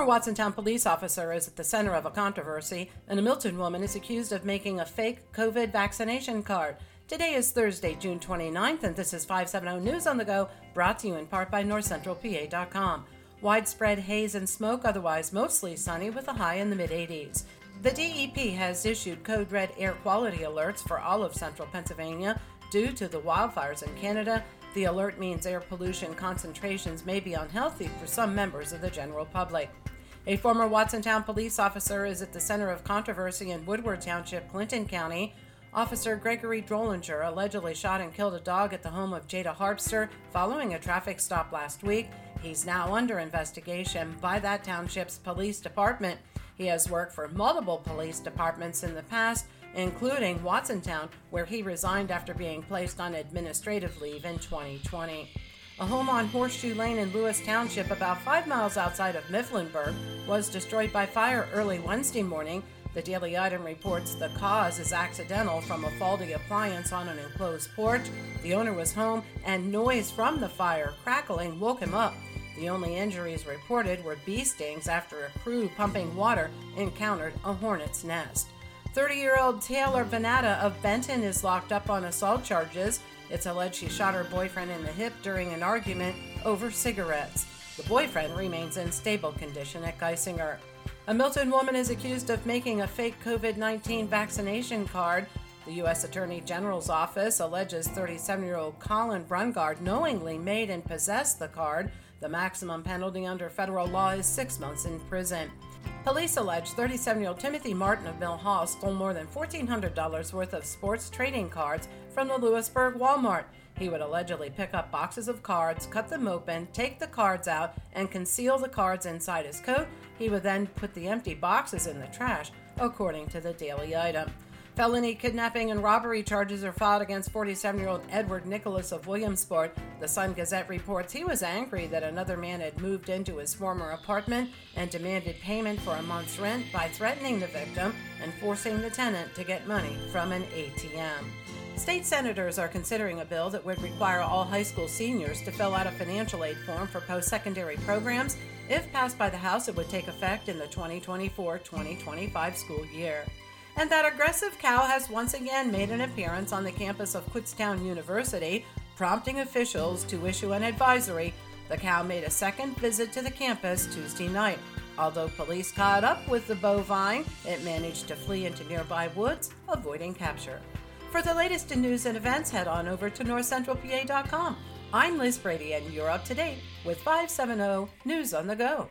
former Watsontown police officer is at the center of a controversy, and a Milton woman is accused of making a fake COVID vaccination card. Today is Thursday, June 29th, and this is 570 News on the Go, brought to you in part by NorthCentralPA.com. Widespread haze and smoke, otherwise mostly sunny, with a high in the mid 80s. The DEP has issued code red air quality alerts for all of central Pennsylvania due to the wildfires in Canada. The alert means air pollution concentrations may be unhealthy for some members of the general public. A former Watsontown police officer is at the center of controversy in Woodward Township, Clinton County. Officer Gregory Drollinger allegedly shot and killed a dog at the home of Jada Harpster following a traffic stop last week. He's now under investigation by that township's police department. He has worked for multiple police departments in the past, including Watsontown, where he resigned after being placed on administrative leave in 2020. A home on Horseshoe Lane in Lewis Township, about five miles outside of Mifflinburg, was destroyed by fire early Wednesday morning. The Daily Item reports the cause is accidental from a faulty appliance on an enclosed porch. The owner was home, and noise from the fire crackling woke him up. The only injuries reported were bee stings after a crew pumping water encountered a hornet's nest. 30 year old Taylor Venata of Benton is locked up on assault charges. It's alleged she shot her boyfriend in the hip during an argument over cigarettes. The boyfriend remains in stable condition at Geisinger. A Milton woman is accused of making a fake COVID 19 vaccination card. The U.S. Attorney General's office alleges 37 year old Colin Brungard knowingly made and possessed the card. The maximum penalty under federal law is six months in prison. Police allege 37 year old Timothy Martin of Mill Hall stole more than $1,400 worth of sports trading cards from the Lewisburg Walmart. He would allegedly pick up boxes of cards, cut them open, take the cards out, and conceal the cards inside his coat. He would then put the empty boxes in the trash, according to the Daily Item. Felony kidnapping and robbery charges are filed against 47 year old Edward Nicholas of Williamsport. The Sun Gazette reports he was angry that another man had moved into his former apartment and demanded payment for a month's rent by threatening the victim and forcing the tenant to get money from an ATM. State senators are considering a bill that would require all high school seniors to fill out a financial aid form for post secondary programs. If passed by the House, it would take effect in the 2024 2025 school year and that aggressive cow has once again made an appearance on the campus of Kutztown University, prompting officials to issue an advisory. The cow made a second visit to the campus Tuesday night. Although police caught up with the bovine, it managed to flee into nearby woods, avoiding capture. For the latest in news and events, head on over to northcentralpa.com. I'm Liz Brady, and you're up to date with 570 News on the Go.